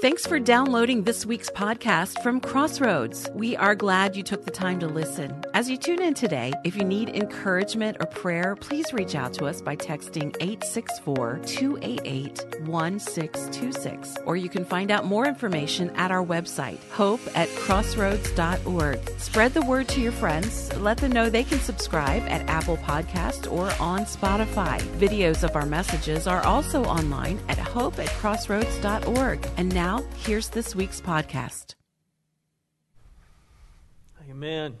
Thanks for downloading this week's podcast from Crossroads. We are glad you took the time to listen. As you tune in today, if you need encouragement or prayer, please reach out to us by texting 864 288 1626. Or you can find out more information at our website, hope at crossroads.org. Spread the word to your friends. Let them know they can subscribe at Apple Podcast or on Spotify. Videos of our messages are also online at hope at crossroads.org. And now, now, here's this week's podcast. Amen.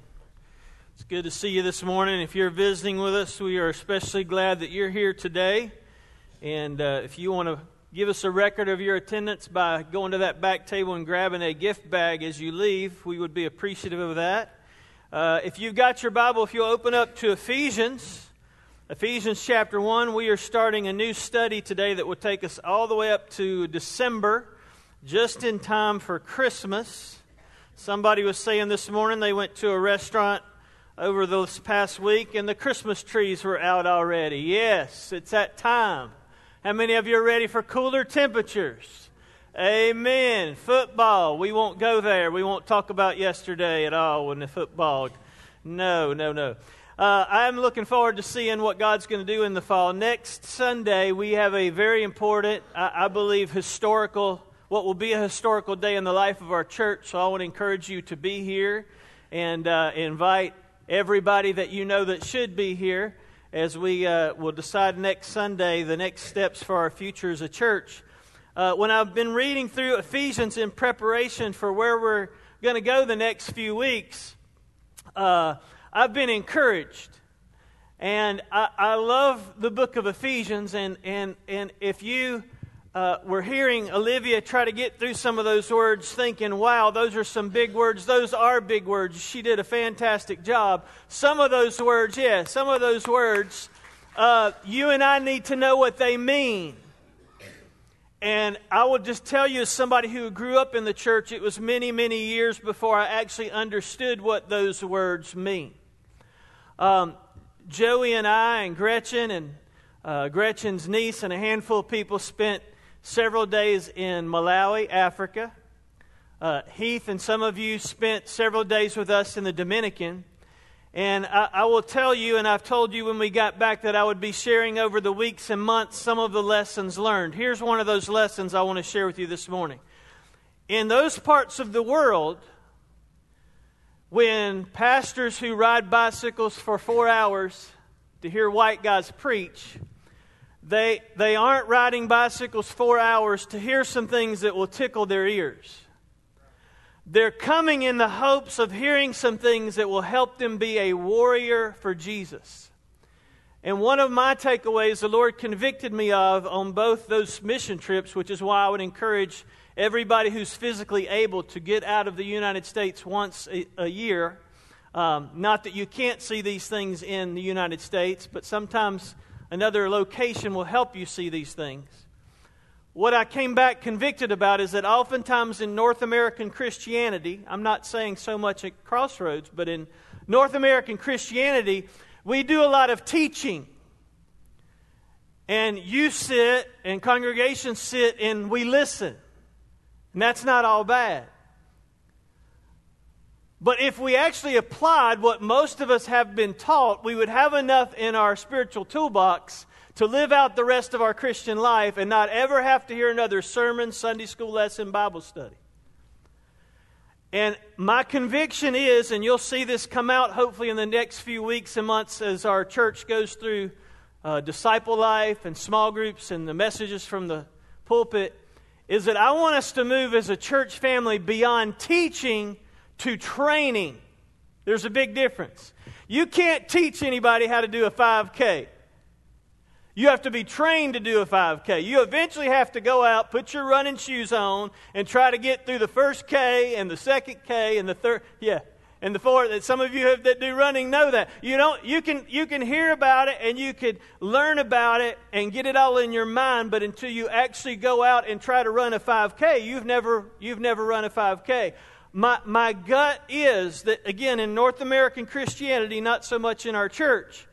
It's good to see you this morning. If you're visiting with us, we are especially glad that you're here today. And uh, if you want to give us a record of your attendance by going to that back table and grabbing a gift bag as you leave, we would be appreciative of that. Uh, if you've got your Bible, if you'll open up to Ephesians, Ephesians chapter 1, we are starting a new study today that will take us all the way up to December just in time for Christmas. Somebody was saying this morning they went to a restaurant over this past week and the Christmas trees were out already. Yes, it's that time. How many of you are ready for cooler temperatures? Amen. Football. We won't go there. We won't talk about yesterday at all when the football. No, no, no. Uh, I'm looking forward to seeing what God's going to do in the fall. Next Sunday, we have a very important, I, I believe, historical what will be a historical day in the life of our church. So I want to encourage you to be here and uh, invite everybody that you know that should be here as we uh, will decide next Sunday the next steps for our future as a church. Uh, when I've been reading through Ephesians in preparation for where we're going to go the next few weeks, uh, I've been encouraged. And I, I, love the book of Ephesians. And, and, and if you uh, we're hearing Olivia try to get through some of those words, thinking, wow, those are some big words. Those are big words. She did a fantastic job. Some of those words, yeah, some of those words, uh, you and I need to know what they mean. And I will just tell you, as somebody who grew up in the church, it was many, many years before I actually understood what those words mean. Um, Joey and I, and Gretchen, and uh, Gretchen's niece, and a handful of people spent several days in Malawi, Africa. Uh, Heath and some of you spent several days with us in the Dominican. And I, I, will tell you, and I've told you when we got back, that I would be sharing over the weeks and months some of the lessons learned. Here's one of those lessons I want to share with you this morning. In those parts of the world, when pastors who ride bicycles for four hours to hear white guys preach, they, they aren't riding bicycles four hours to hear some things that will tickle their ears. They're coming in the hopes of hearing some things that will help them be a warrior for Jesus. And one of my takeaways the Lord convicted me of on both those mission trips, which is why I would encourage everybody who's physically able to get out of the United States once a, a year. Um, not that you can't see these things in the United States, but sometimes another location will help you see these things. What I came back convicted about is that oftentimes in North American Christianity, I'm not saying so much at Crossroads, but in North American Christianity, we do a lot of teaching. And you sit and congregations sit and we listen. And that's not all bad. But if we actually applied what most of us have been taught, we would have enough in our spiritual toolbox to live out the rest of our Christian life and not ever have to hear another sermon, Sunday school lesson, Bible study. And my conviction is, and you'll see this come out hopefully in the next few weeks and months as our church goes through uh, disciple life and small groups and the messages from the pulpit, is that I want us to move as a church family beyond teaching to training. There's a big difference. You can't teach anybody how to do a 5K. You have to be trained to do a 5K. You eventually have to go out, put your running shoes on, and try to get through the first K and the second K and the third. Yeah, and the fourth. That some of you have, that do running know that. You don't. You can you can hear about it and you could learn about it and get it all in your mind, but until you actually go out and try to run a 5K, you've never you've never run a 5K my, my gut is that, again, in North American Christianity, not so much in our church,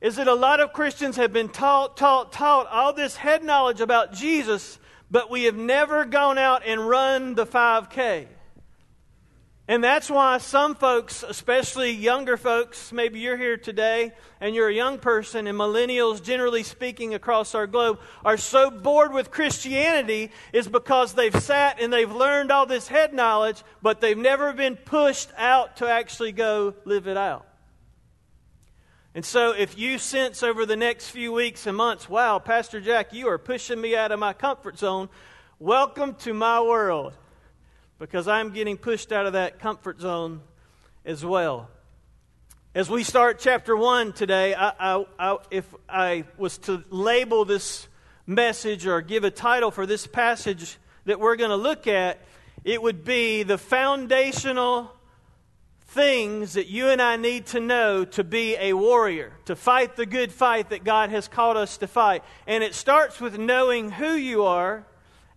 is that a lot of Christians have been taught, taught, taught all this head knowledge about Jesus, but we have never gone out and run the 5K. And that's why some folks, especially younger folks, maybe you're here today and you're a young person, and millennials, generally speaking, across our globe, are so bored with Christianity is because they've sat and they've learned all this head knowledge, but they've never been pushed out to actually go live it out. And so, if you sense over the next few weeks and months, wow, Pastor Jack, you are pushing me out of my comfort zone, welcome to my world because I'm getting pushed out of that comfort zone as well. As we start chapter 1 today, I, I, I, if I was to label this message or give a title for this passage that we're going to look at, it would be the foundational things that you and I need to know to be a warrior, to fight the good fight that God has called us to fight. And it starts with knowing who you are,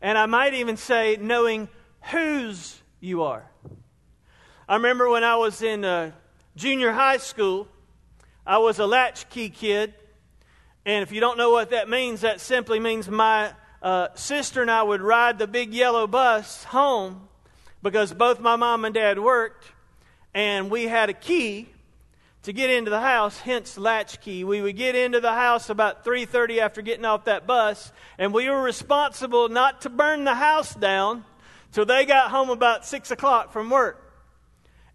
and I might even say knowing whose you are. I remember when I was in uh, junior high school, I was a latchkey kid. And if you don't know what that means, that simply means my uh, sister and I would ride the big yellow bus home because both my mom and dad worked, and we had a key to get into the house, hence latchkey. We would get into the house about 3:30 after getting off that bus, and we were responsible not to burn the house down so they got home about 6 o'clock from work.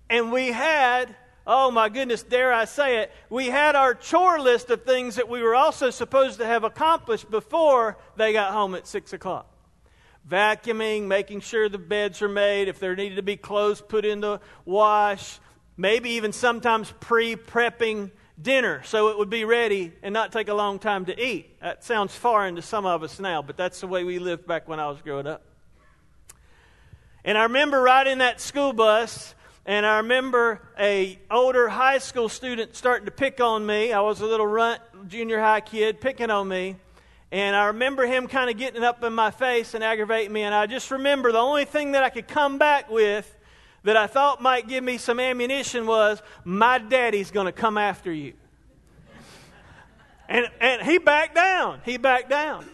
And we had, oh my goodness, dare I say it, we had our chore list of things that we were also supposed to have accomplished before they got home at 6 o'clock. Vacuuming, making sure the beds are made, if there needed to be clothes put in the wash, maybe even sometimes pre prepping dinner so it would be ready and not take a long time to eat. That sounds foreign to some of us now, but that's the way we lived back when I was growing up. And I remember riding that school bus, and I remember a older high school student starting to pick on me. I was a little runt junior high kid picking on me. And I remember him kind of getting up in my face and aggravating me. And I just remember the only thing that I could come back with that I thought might give me some ammunition was, My daddy's going to come after you. and, and he backed down. He backed down.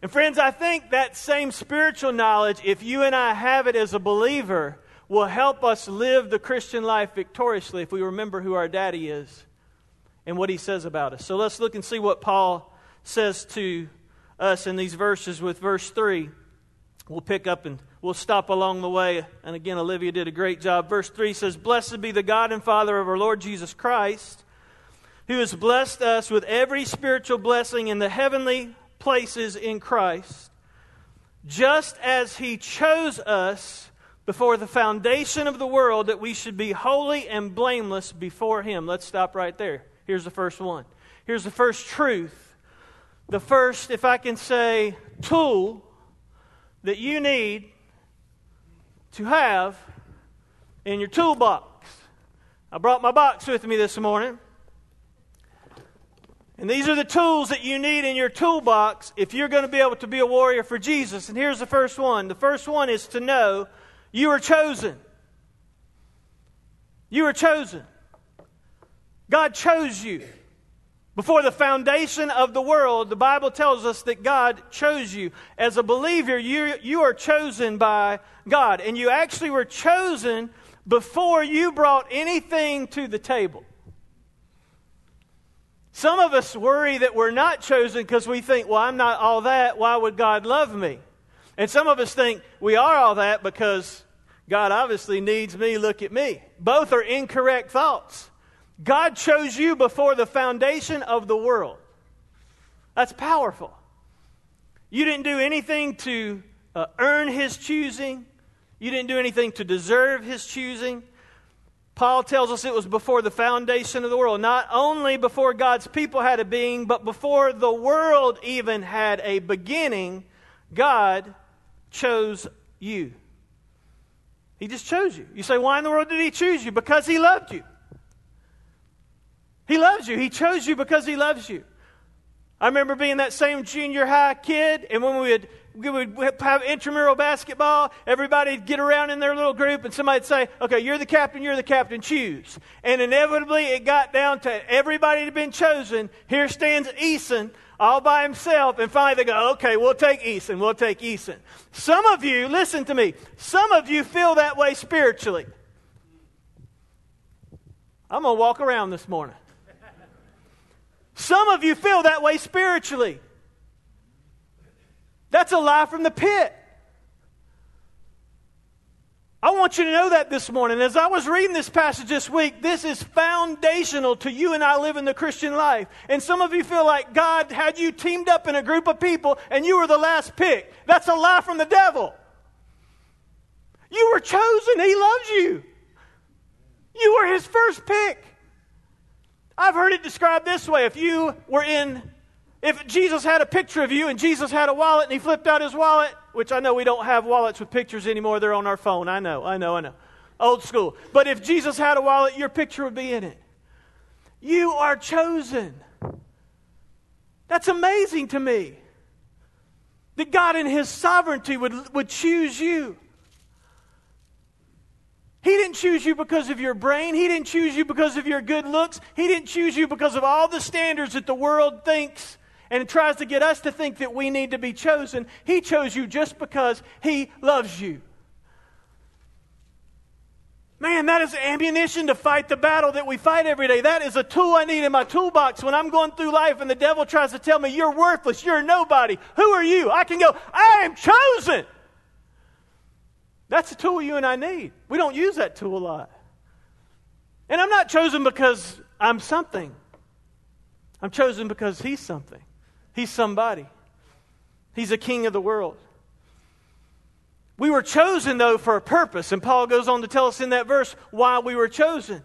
And friends, I think that same spiritual knowledge, if you and I have it as a believer, will help us live the Christian life victoriously if we remember who our daddy is and what he says about us. So let's look and see what Paul says to us in these verses with verse 3. We'll pick up and we'll stop along the way. And again, Olivia did a great job. Verse 3 says, Blessed be the God and Father of our Lord Jesus Christ, who has blessed us with every spiritual blessing in the heavenly places in Christ, just as He chose us before the foundation of the world that we should be holy and blameless before Him. Let's stop right there. Here's the first one. Here's the first truth. The first, if I can say, tool that you need to have in your toolbox. I brought my box with me this morning. And these are the tools that you need in your toolbox if you're going to be able to be a warrior for Jesus. And here's the first one the first one is to know you are chosen. You are chosen. God chose you. Before the foundation of the world, the Bible tells us that God chose you. As a believer, you, you are chosen by God. And you actually were chosen before you brought anything to the table. Some of us worry that we're not chosen because we think, well, I'm not all that. Why would God love me? And some of us think we are all that because God obviously needs me. Look at me. Both are incorrect thoughts. God chose you before the foundation of the world. That's powerful. You didn't do anything to uh, earn His choosing, you didn't do anything to deserve His choosing. Paul tells us it was before the foundation of the world. Not only before God's people had a being, but before the world even had a beginning, God chose you. He just chose you. You say, why in the world did He choose you? Because He loved you. He loves you. He chose you because He loves you. I remember being that same junior high kid, and when we would would have intramural basketball. Everybody'd get around in their little group, and somebody'd say, Okay, you're the captain, you're the captain, choose. And inevitably, it got down to everybody had been chosen. Here stands Eason all by himself, and finally they go, okay, we'll take Eason, we'll take Eason. Some of you, listen to me, some of you feel that way spiritually. I'm going to walk around this morning. Some of you feel that way spiritually. That's a lie from the pit. I want you to know that this morning. As I was reading this passage this week, this is foundational to you and I living the Christian life. And some of you feel like God had you teamed up in a group of people and you were the last pick. That's a lie from the devil. You were chosen, He loves you. You were His first pick. I've heard it described this way if you were in, if Jesus had a picture of you and Jesus had a wallet and He flipped out His wallet, which I know we don't have wallets with pictures anymore. They're on our phone. I know, I know, I know. Old school. But if Jesus had a wallet, your picture would be in it. You are chosen. That's amazing to me. That God, in His sovereignty, would, would choose you. He didn't choose you because of your brain. He didn't choose you because of your good looks. He didn't choose you because of all the standards that the world thinks and tries to get us to think that we need to be chosen. He chose you just because He loves you. Man, that is ammunition to fight the battle that we fight every day. That is a tool I need in my toolbox when I'm going through life and the devil tries to tell me, You're worthless, you're nobody. Who are you? I can go, I am chosen. That's a tool you and I need. We don't use that tool a lot. And I'm not chosen because I'm something, I'm chosen because He's something. He's somebody. He's a king of the world. We were chosen, though, for a purpose. And Paul goes on to tell us in that verse why we were chosen.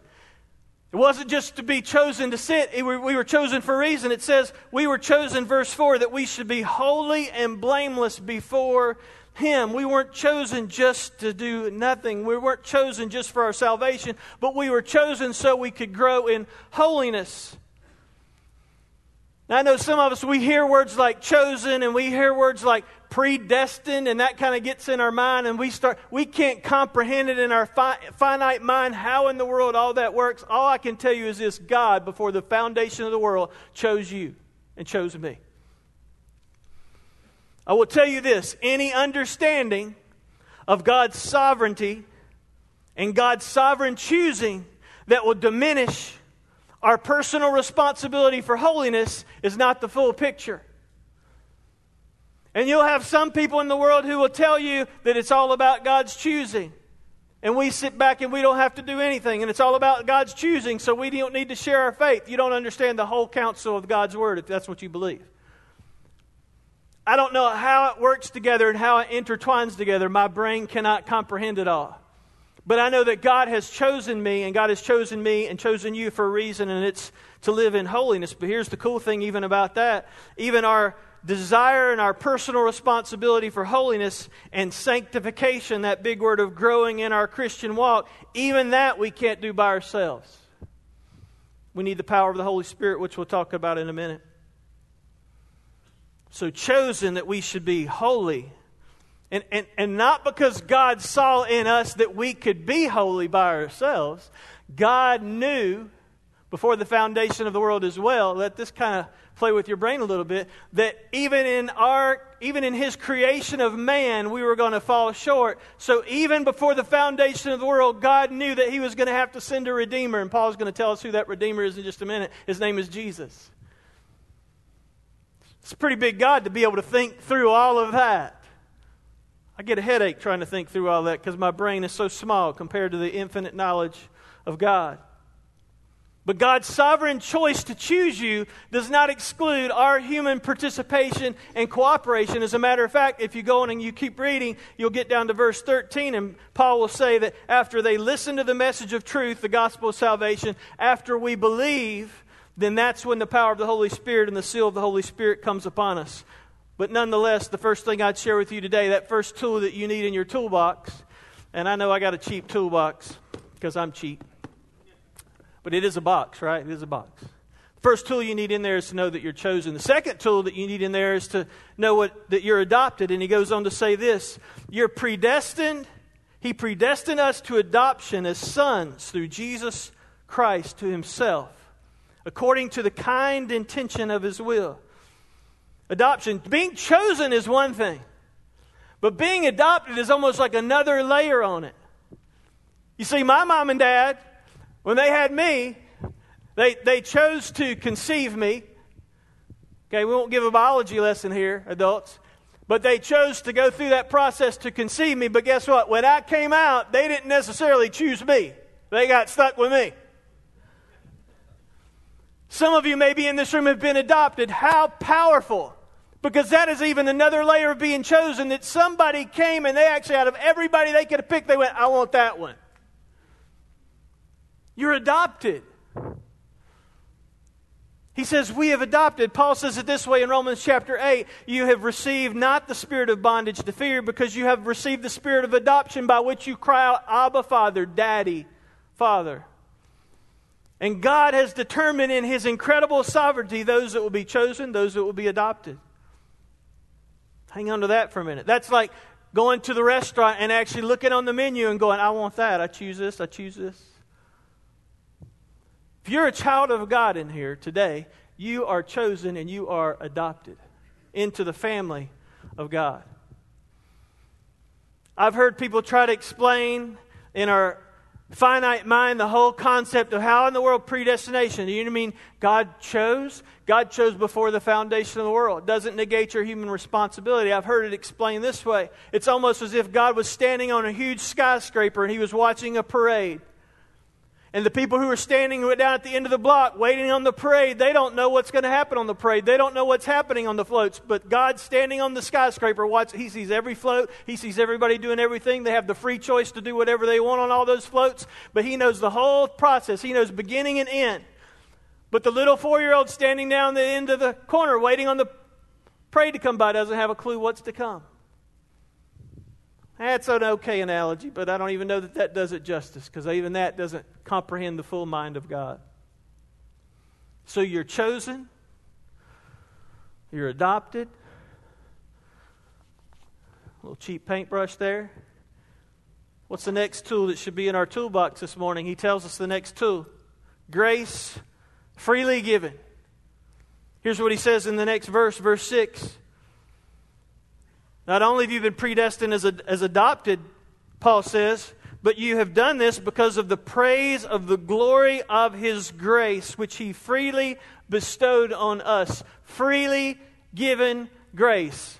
It wasn't just to be chosen to sit, we were chosen for a reason. It says we were chosen, verse 4, that we should be holy and blameless before Him. We weren't chosen just to do nothing. We weren't chosen just for our salvation, but we were chosen so we could grow in holiness. Now, I know some of us, we hear words like chosen and we hear words like predestined, and that kind of gets in our mind, and we start, we can't comprehend it in our fi- finite mind how in the world all that works. All I can tell you is this God, before the foundation of the world, chose you and chose me. I will tell you this any understanding of God's sovereignty and God's sovereign choosing that will diminish our personal responsibility for holiness is not the full picture. And you'll have some people in the world who will tell you that it's all about God's choosing. And we sit back and we don't have to do anything. And it's all about God's choosing, so we don't need to share our faith. You don't understand the whole counsel of God's word if that's what you believe. I don't know how it works together and how it intertwines together. My brain cannot comprehend it all. But I know that God has chosen me, and God has chosen me and chosen you for a reason, and it's to live in holiness. But here's the cool thing, even about that even our desire and our personal responsibility for holiness and sanctification, that big word of growing in our Christian walk, even that we can't do by ourselves. We need the power of the Holy Spirit, which we'll talk about in a minute. So, chosen that we should be holy and, and, and not because God saw in us that we could be holy by ourselves. God knew before the foundation of the world as well, let this kind of play with your brain a little bit, that even in our even in his creation of man, we were going to fall short. So even before the foundation of the world, God knew that he was going to have to send a redeemer, and Paul's going to tell us who that redeemer is in just a minute. His name is Jesus. It's a pretty big God to be able to think through all of that. I get a headache trying to think through all that because my brain is so small compared to the infinite knowledge of God. But God's sovereign choice to choose you does not exclude our human participation and cooperation. As a matter of fact, if you go on and you keep reading, you'll get down to verse 13, and Paul will say that after they listen to the message of truth, the gospel of salvation, after we believe, then that's when the power of the Holy Spirit and the seal of the Holy Spirit comes upon us. But nonetheless, the first thing I'd share with you today, that first tool that you need in your toolbox, and I know I got a cheap toolbox because I'm cheap, but it is a box, right? It is a box. First tool you need in there is to know that you're chosen. The second tool that you need in there is to know what, that you're adopted. And he goes on to say this You're predestined. He predestined us to adoption as sons through Jesus Christ to himself, according to the kind intention of his will adoption. Being chosen is one thing, but being adopted is almost like another layer on it. You see, my mom and dad, when they had me, they, they chose to conceive me. Okay, we won't give a biology lesson here, adults. But they chose to go through that process to conceive me. But guess what? When I came out, they didn't necessarily choose me, they got stuck with me. Some of you, maybe in this room, have been adopted. How powerful! Because that is even another layer of being chosen that somebody came and they actually, out of everybody they could have picked, they went, I want that one. You're adopted. He says, We have adopted. Paul says it this way in Romans chapter 8 You have received not the spirit of bondage to fear, because you have received the spirit of adoption by which you cry out, Abba, Father, Daddy, Father. And God has determined in His incredible sovereignty those that will be chosen, those that will be adopted. Hang on to that for a minute. That's like going to the restaurant and actually looking on the menu and going, I want that. I choose this. I choose this. If you're a child of God in here today, you are chosen and you are adopted into the family of God. I've heard people try to explain in our finite mind the whole concept of how in the world predestination. Do You mean? God chose. God chose before the foundation of the world. It doesn't negate your human responsibility. I've heard it explained this way. It's almost as if God was standing on a huge skyscraper and he was watching a parade. And the people who are standing down at the end of the block waiting on the parade, they don't know what's going to happen on the parade. They don't know what's happening on the floats. But God standing on the skyscraper, watch, he sees every float. He sees everybody doing everything. They have the free choice to do whatever they want on all those floats. But He knows the whole process. He knows beginning and end. But the little four year old standing down the end of the corner waiting on the parade to come by doesn't have a clue what's to come. That's an okay analogy, but I don't even know that that does it justice because even that doesn't comprehend the full mind of God. So you're chosen, you're adopted. A little cheap paintbrush there. What's the next tool that should be in our toolbox this morning? He tells us the next tool grace freely given. Here's what he says in the next verse, verse 6. Not only have you been predestined as, a, as adopted, Paul says, but you have done this because of the praise of the glory of his grace, which he freely bestowed on us. Freely given grace.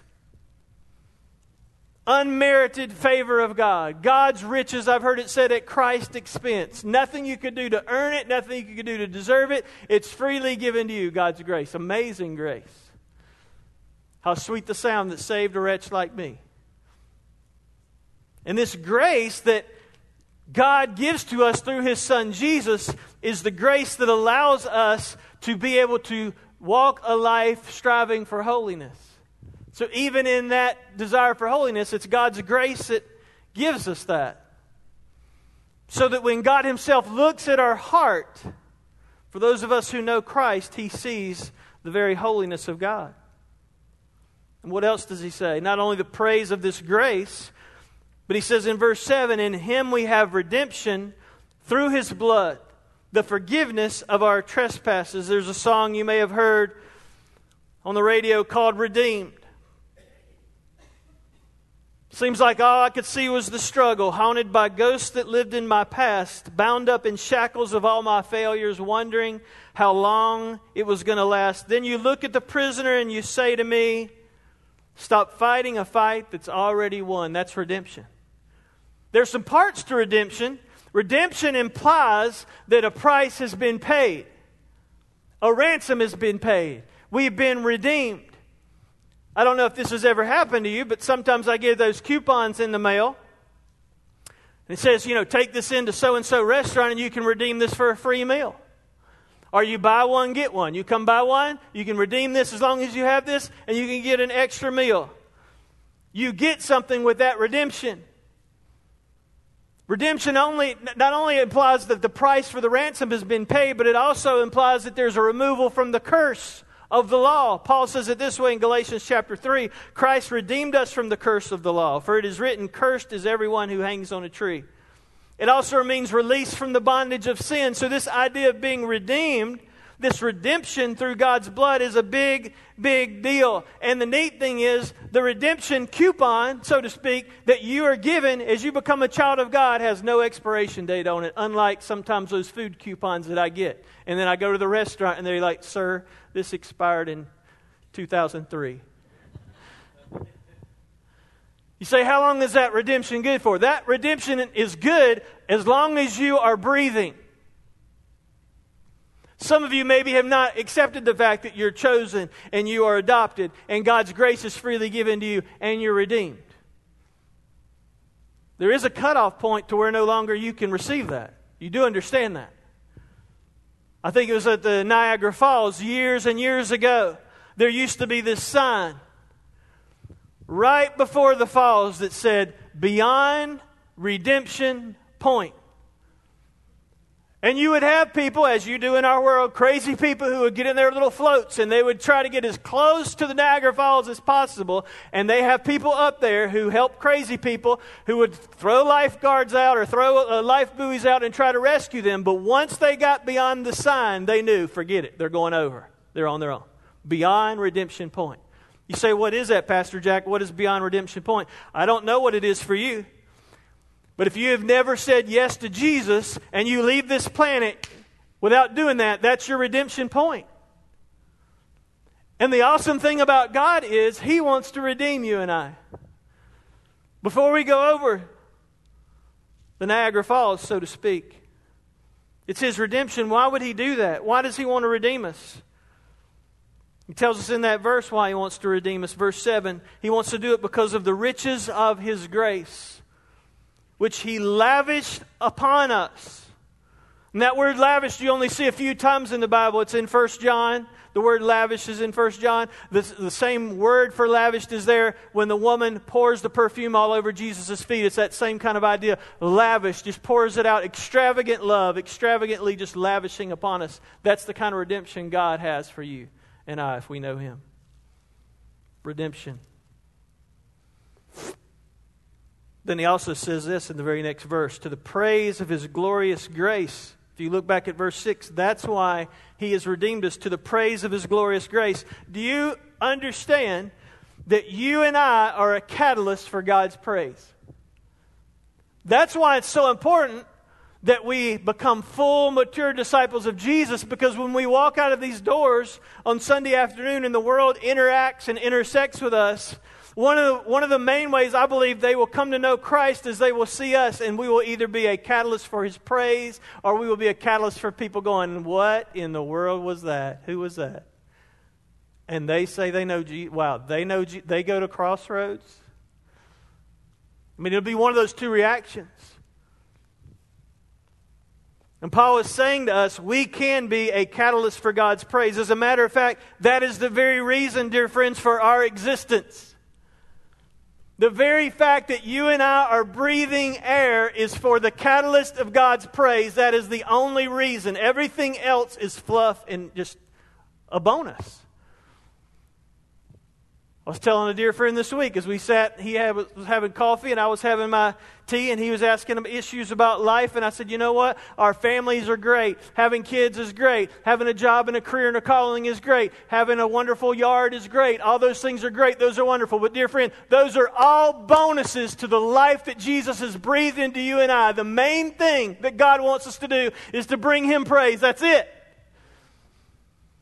Unmerited favor of God. God's riches, I've heard it said, at Christ's expense. Nothing you could do to earn it, nothing you could do to deserve it. It's freely given to you, God's grace. Amazing grace. How sweet the sound that saved a wretch like me. And this grace that God gives to us through His Son Jesus is the grace that allows us to be able to walk a life striving for holiness. So, even in that desire for holiness, it's God's grace that gives us that. So that when God Himself looks at our heart, for those of us who know Christ, He sees the very holiness of God. And what else does he say? Not only the praise of this grace, but he says in verse 7 In him we have redemption through his blood, the forgiveness of our trespasses. There's a song you may have heard on the radio called Redeemed. Seems like all I could see was the struggle, haunted by ghosts that lived in my past, bound up in shackles of all my failures, wondering how long it was going to last. Then you look at the prisoner and you say to me, Stop fighting a fight that's already won. That's redemption. There's some parts to redemption. Redemption implies that a price has been paid, a ransom has been paid. We've been redeemed. I don't know if this has ever happened to you, but sometimes I get those coupons in the mail. and It says, you know, take this into so and so restaurant and you can redeem this for a free meal. Or you buy one, get one. You come buy one, you can redeem this as long as you have this, and you can get an extra meal. You get something with that redemption. Redemption only, not only implies that the price for the ransom has been paid, but it also implies that there's a removal from the curse of the law. Paul says it this way in Galatians chapter 3 Christ redeemed us from the curse of the law. For it is written, Cursed is everyone who hangs on a tree. It also means release from the bondage of sin. So, this idea of being redeemed, This redemption through God's blood is a big, big deal. And the neat thing is, the redemption coupon, so to speak, that you are given as you become a child of God has no expiration date on it, unlike sometimes those food coupons that I get. And then I go to the restaurant and they're like, Sir, this expired in 2003. You say, how long is that redemption good for? That redemption is good as long as you are breathing. Some of you maybe have not accepted the fact that you're chosen and you are adopted and God's grace is freely given to you and you're redeemed. There is a cutoff point to where no longer you can receive that. You do understand that. I think it was at the Niagara Falls years and years ago. There used to be this sign right before the falls that said, Beyond Redemption Point. And you would have people, as you do in our world, crazy people who would get in their little floats and they would try to get as close to the Niagara Falls as possible. And they have people up there who help crazy people who would throw lifeguards out or throw uh, life buoys out and try to rescue them. But once they got beyond the sign, they knew, forget it, they're going over. They're on their own. Beyond redemption point. You say, What is that, Pastor Jack? What is beyond redemption point? I don't know what it is for you. But if you have never said yes to Jesus and you leave this planet without doing that, that's your redemption point. And the awesome thing about God is He wants to redeem you and I. Before we go over the Niagara Falls, so to speak, it's His redemption. Why would He do that? Why does He want to redeem us? He tells us in that verse why he wants to redeem us. Verse 7 He wants to do it because of the riches of his grace, which he lavished upon us. And that word lavished you only see a few times in the Bible. It's in 1 John. The word lavish is in 1 John. The, the same word for lavished is there when the woman pours the perfume all over Jesus' feet. It's that same kind of idea. Lavish, just pours it out. Extravagant love, extravagantly just lavishing upon us. That's the kind of redemption God has for you and I if we know Him. Redemption. Then he also says this in the very next verse to the praise of his glorious grace. If you look back at verse 6, that's why he has redeemed us to the praise of his glorious grace. Do you understand that you and I are a catalyst for God's praise? That's why it's so important that we become full, mature disciples of Jesus because when we walk out of these doors on Sunday afternoon and the world interacts and intersects with us, one of, the, one of the main ways I believe they will come to know Christ is they will see us and we will either be a catalyst for his praise or we will be a catalyst for people going, What in the world was that? Who was that? And they say they know Jesus. Wow, they know Je- they go to crossroads. I mean, it'll be one of those two reactions. And Paul is saying to us, we can be a catalyst for God's praise. As a matter of fact, that is the very reason, dear friends, for our existence. The very fact that you and I are breathing air is for the catalyst of God's praise. That is the only reason. Everything else is fluff and just a bonus. I was telling a dear friend this week as we sat, he had, was having coffee and I was having my tea, and he was asking him issues about life. And I said, You know what? Our families are great. Having kids is great. Having a job and a career and a calling is great. Having a wonderful yard is great. All those things are great. Those are wonderful. But, dear friend, those are all bonuses to the life that Jesus has breathed into you and I. The main thing that God wants us to do is to bring Him praise. That's it.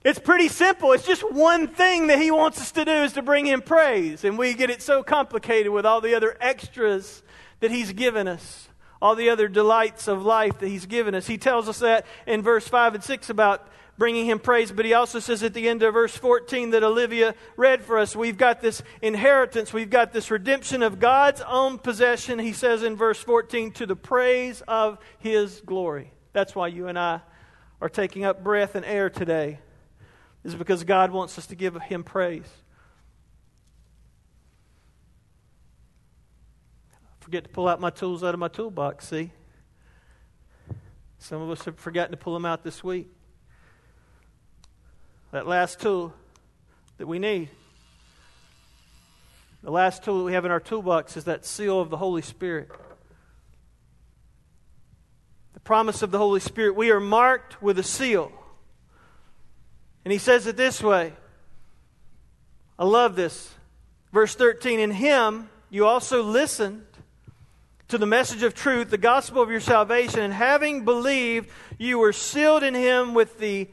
It's pretty simple. It's just one thing that he wants us to do is to bring him praise. And we get it so complicated with all the other extras that he's given us, all the other delights of life that he's given us. He tells us that in verse 5 and 6 about bringing him praise, but he also says at the end of verse 14 that Olivia read for us, we've got this inheritance, we've got this redemption of God's own possession. He says in verse 14, to the praise of his glory. That's why you and I are taking up breath and air today is because God wants us to give Him praise. Forget to pull out my tools out of my toolbox, see? Some of us have forgotten to pull them out this week. That last tool that we need. The last tool that we have in our toolbox is that seal of the Holy Spirit. The promise of the Holy Spirit. We are marked with a seal. And he says it this way. I love this. Verse 13 In him you also listened to the message of truth, the gospel of your salvation, and having believed, you were sealed in him with the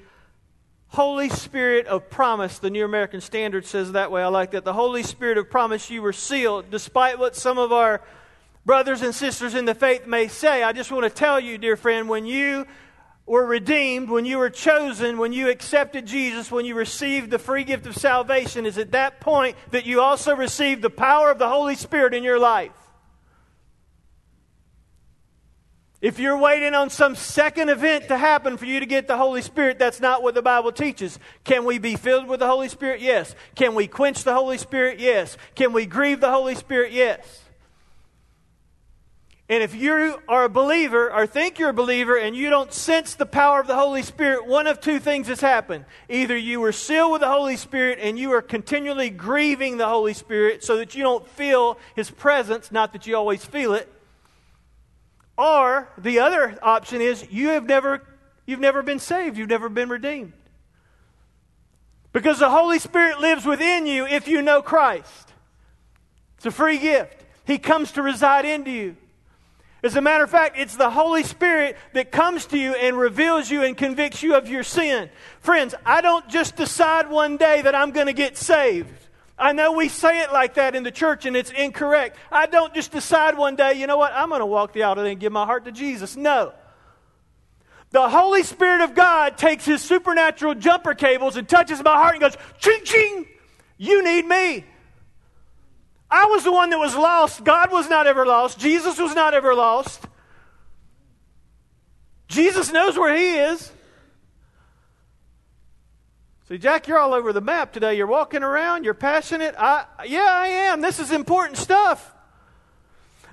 Holy Spirit of promise. The New American Standard says that way. I like that. The Holy Spirit of promise, you were sealed. Despite what some of our brothers and sisters in the faith may say, I just want to tell you, dear friend, when you were redeemed, when you were chosen, when you accepted Jesus, when you received the free gift of salvation, is at that point that you also received the power of the Holy Spirit in your life. If you're waiting on some second event to happen for you to get the Holy Spirit, that's not what the Bible teaches. Can we be filled with the Holy Spirit? Yes. Can we quench the Holy Spirit? Yes. Can we grieve the Holy Spirit? Yes. And if you are a believer or think you're a believer and you don't sense the power of the Holy Spirit, one of two things has happened. Either you were sealed with the Holy Spirit and you are continually grieving the Holy Spirit so that you don't feel His presence, not that you always feel it. Or the other option is you have never, you've never been saved, you've never been redeemed. Because the Holy Spirit lives within you if you know Christ. It's a free gift. He comes to reside into you. As a matter of fact, it's the Holy Spirit that comes to you and reveals you and convicts you of your sin. Friends, I don't just decide one day that I'm going to get saved. I know we say it like that in the church and it's incorrect. I don't just decide one day, you know what, I'm going to walk the aisle and give my heart to Jesus. No. The Holy Spirit of God takes his supernatural jumper cables and touches my heart and goes, ching, ching, you need me. I was the one that was lost. God was not ever lost. Jesus was not ever lost. Jesus knows where He is. See, Jack, you're all over the map today. You're walking around, you're passionate. I, yeah, I am. This is important stuff.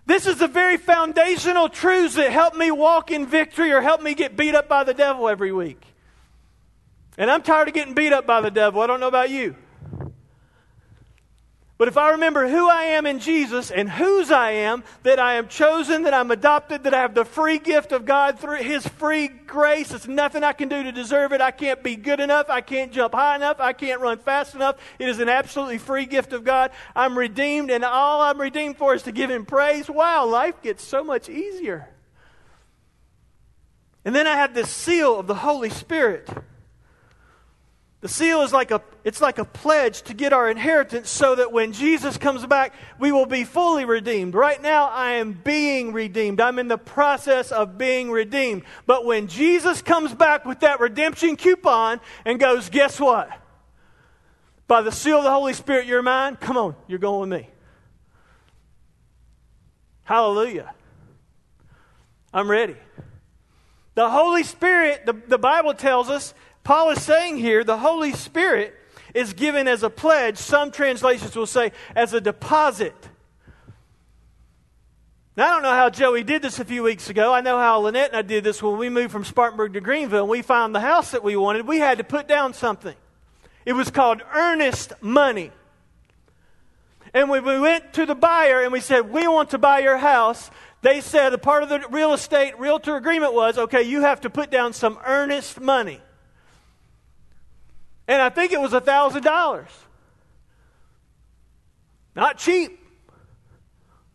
This is the very foundational truths that help me walk in victory or help me get beat up by the devil every week. And I'm tired of getting beat up by the devil. I don't know about you. But if I remember who I am in Jesus and whose I am, that I am chosen, that I'm adopted, that I have the free gift of God through His free grace, it's nothing I can do to deserve it. I can't be good enough. I can't jump high enough. I can't run fast enough. It is an absolutely free gift of God. I'm redeemed, and all I'm redeemed for is to give Him praise. Wow, life gets so much easier. And then I have this seal of the Holy Spirit. The seal is like a it's like a pledge to get our inheritance so that when Jesus comes back, we will be fully redeemed. Right now I am being redeemed. I'm in the process of being redeemed. But when Jesus comes back with that redemption coupon and goes, "Guess what? By the seal of the Holy Spirit you're mine. Come on, you're going with me." Hallelujah. I'm ready. The Holy Spirit, the, the Bible tells us, Paul is saying here the Holy Spirit is given as a pledge. Some translations will say as a deposit. Now, I don't know how Joey did this a few weeks ago. I know how Lynette and I did this when we moved from Spartanburg to Greenville and we found the house that we wanted. We had to put down something. It was called earnest money. And when we went to the buyer and we said, We want to buy your house, they said a part of the real estate realtor agreement was okay, you have to put down some earnest money. And I think it was $1,000. Not cheap.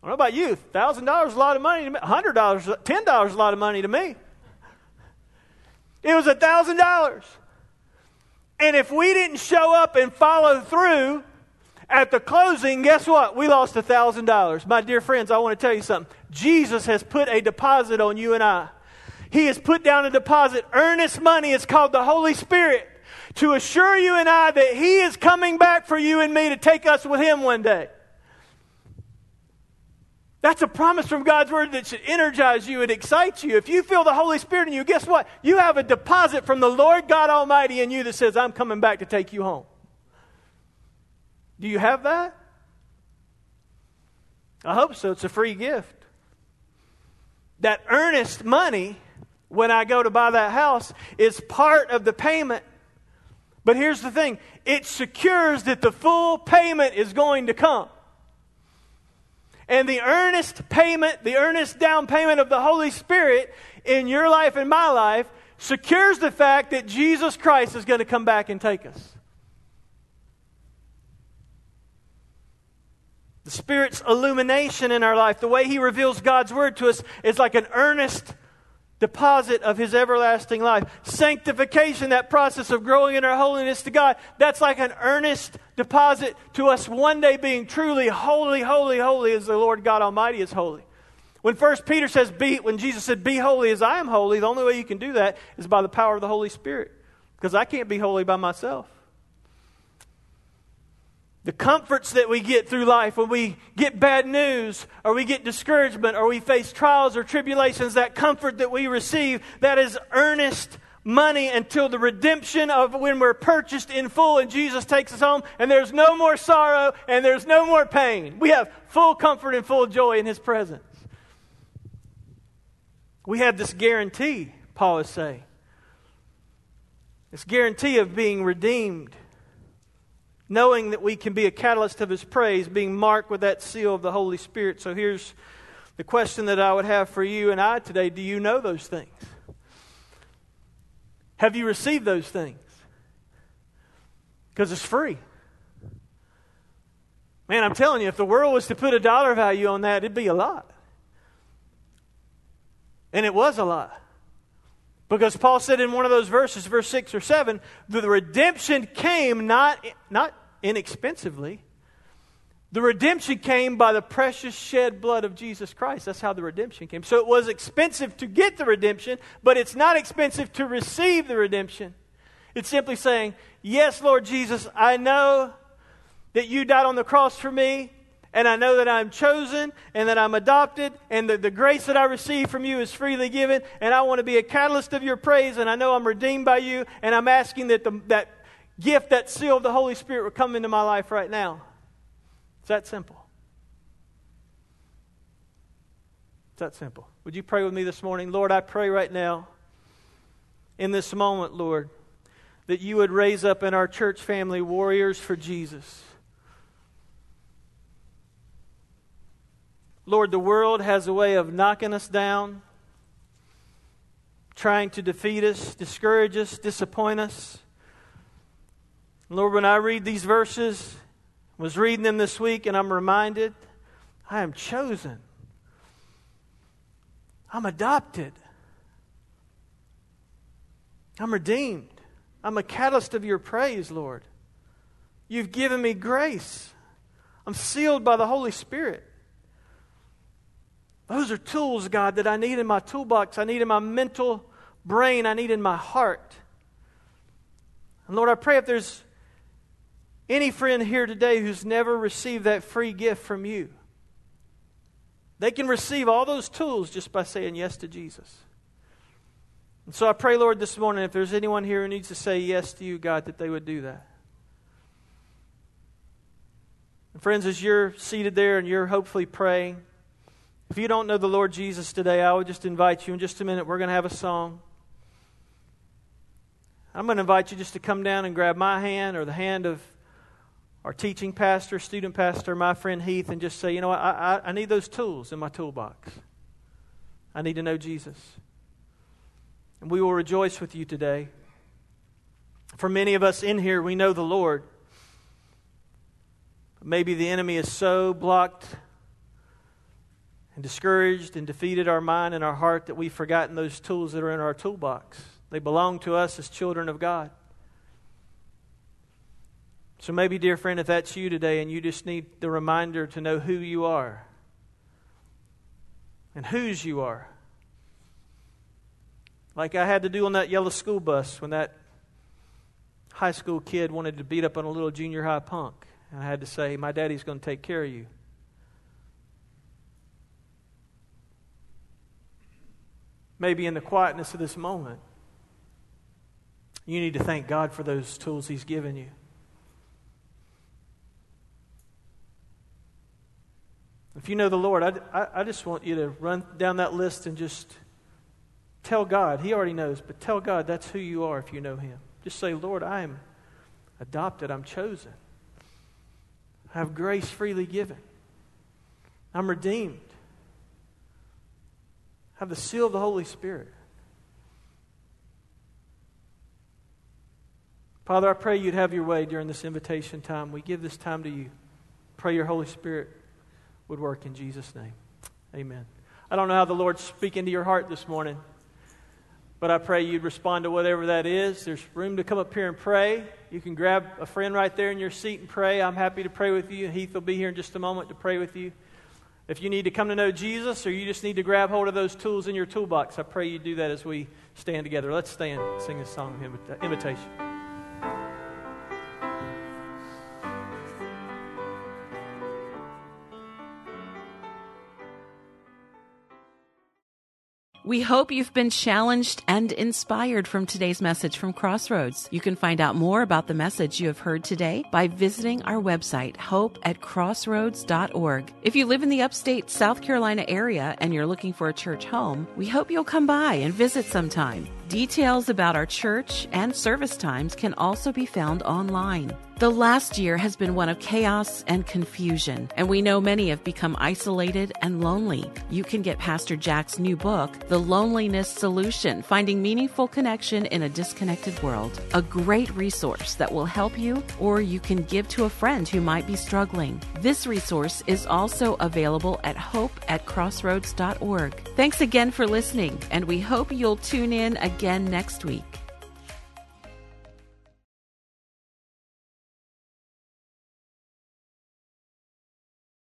I don't know about you. $1,000 is a lot of money to me. $100, $10 is a lot of money to me. It was $1,000. And if we didn't show up and follow through at the closing, guess what? We lost $1,000. My dear friends, I want to tell you something. Jesus has put a deposit on you and I. He has put down a deposit, earnest money. It's called the Holy Spirit to assure you and I that He is coming back for you and me to take us with Him one day. That's a promise from God's Word that should energize you and excite you. If you feel the Holy Spirit in you, guess what? You have a deposit from the Lord God Almighty in you that says, I'm coming back to take you home. Do you have that? I hope so. It's a free gift. That earnest money, when I go to buy that house, is part of the payment but here's the thing it secures that the full payment is going to come. And the earnest payment, the earnest down payment of the Holy Spirit in your life and my life secures the fact that Jesus Christ is going to come back and take us. The Spirit's illumination in our life, the way He reveals God's Word to us, is like an earnest deposit of His everlasting life. Sanctification, that process of growing in our holiness to God, that's like an earnest deposit to us one day being truly holy, holy, holy as the Lord God Almighty is holy. When First Peter says, be, when Jesus said, be holy as I am holy, the only way you can do that is by the power of the Holy Spirit. Because I can't be holy by myself. The comforts that we get through life when we get bad news or we get discouragement or we face trials or tribulations, that comfort that we receive, that is earnest money until the redemption of when we're purchased in full and Jesus takes us home and there's no more sorrow and there's no more pain. We have full comfort and full joy in His presence. We have this guarantee, Paul is saying. This guarantee of being redeemed knowing that we can be a catalyst of His praise, being marked with that seal of the Holy Spirit. So here's the question that I would have for you and I today Do you know those things? Have you received those things? Because it's free. Man, I'm telling you, if the world was to put a dollar value on that, it'd be a lot. And it was a lot. Because Paul said in one of those verses, verse 6 or 7, the redemption came not, not inexpensively. The redemption came by the precious shed blood of Jesus Christ. That's how the redemption came. So it was expensive to get the redemption, but it's not expensive to receive the redemption. It's simply saying, Yes, Lord Jesus, I know that you died on the cross for me, and I know that I'm chosen and that I'm adopted, and that the grace that I receive from you is freely given, and I want to be a catalyst of your praise, and I know I'm redeemed by you, and I'm asking that the, that gift, that seal of the Holy Spirit would come into my life right now. It's that simple. It's that simple. Would you pray with me this morning? Lord, I pray right now, in this moment, Lord, that you would raise up in our church family warriors for Jesus. Lord, the world has a way of knocking us down, trying to defeat us, discourage us, disappoint us. Lord, when I read these verses, was reading them this week, and I'm reminded I am chosen. I'm adopted. I'm redeemed. I'm a catalyst of your praise, Lord. You've given me grace. I'm sealed by the Holy Spirit. Those are tools, God, that I need in my toolbox. I need in my mental brain. I need in my heart. And Lord, I pray if there's any friend here today who's never received that free gift from you, they can receive all those tools just by saying yes to Jesus. And so I pray, Lord, this morning, if there's anyone here who needs to say yes to you, God, that they would do that. And friends, as you're seated there and you're hopefully praying, if you don't know the Lord Jesus today, I would just invite you in just a minute. We're going to have a song. I'm going to invite you just to come down and grab my hand or the hand of our teaching pastor, student pastor, my friend Heath, and just say, you know I, I, I need those tools in my toolbox. I need to know Jesus. And we will rejoice with you today. For many of us in here, we know the Lord. Maybe the enemy is so blocked and discouraged and defeated our mind and our heart that we've forgotten those tools that are in our toolbox. They belong to us as children of God. So maybe, dear friend, if that's you today and you just need the reminder to know who you are and whose you are. Like I had to do on that yellow school bus when that high school kid wanted to beat up on a little junior high punk. And I had to say, My daddy's going to take care of you. Maybe in the quietness of this moment, you need to thank God for those tools He's given you. If you know the Lord, I, I, I, just want you to run down that list and just tell God. He already knows, but tell God that's who you are if you know Him. Just say, Lord, I am adopted. I'm chosen. I have grace freely given. I'm redeemed. I have the seal of the Holy Spirit. Father, I pray you'd have your way during this invitation time. We give this time to you. Pray your Holy Spirit would work in Jesus' name. Amen. I don't know how the Lord's speaking to your heart this morning, but I pray you'd respond to whatever that is. There's room to come up here and pray. You can grab a friend right there in your seat and pray. I'm happy to pray with you. Heath will be here in just a moment to pray with you. If you need to come to know Jesus or you just need to grab hold of those tools in your toolbox, I pray you do that as we stand together. Let's stand and sing this song of invitation. We hope you've been challenged and inspired from today's message from Crossroads. You can find out more about the message you have heard today by visiting our website, hope at crossroads.org. If you live in the upstate South Carolina area and you're looking for a church home, we hope you'll come by and visit sometime. Details about our church and service times can also be found online. The last year has been one of chaos and confusion, and we know many have become isolated and lonely. You can get Pastor Jack's new book, The Loneliness Solution Finding Meaningful Connection in a Disconnected World, a great resource that will help you, or you can give to a friend who might be struggling. This resource is also available at hope at crossroads.org. Thanks again for listening, and we hope you'll tune in again next week.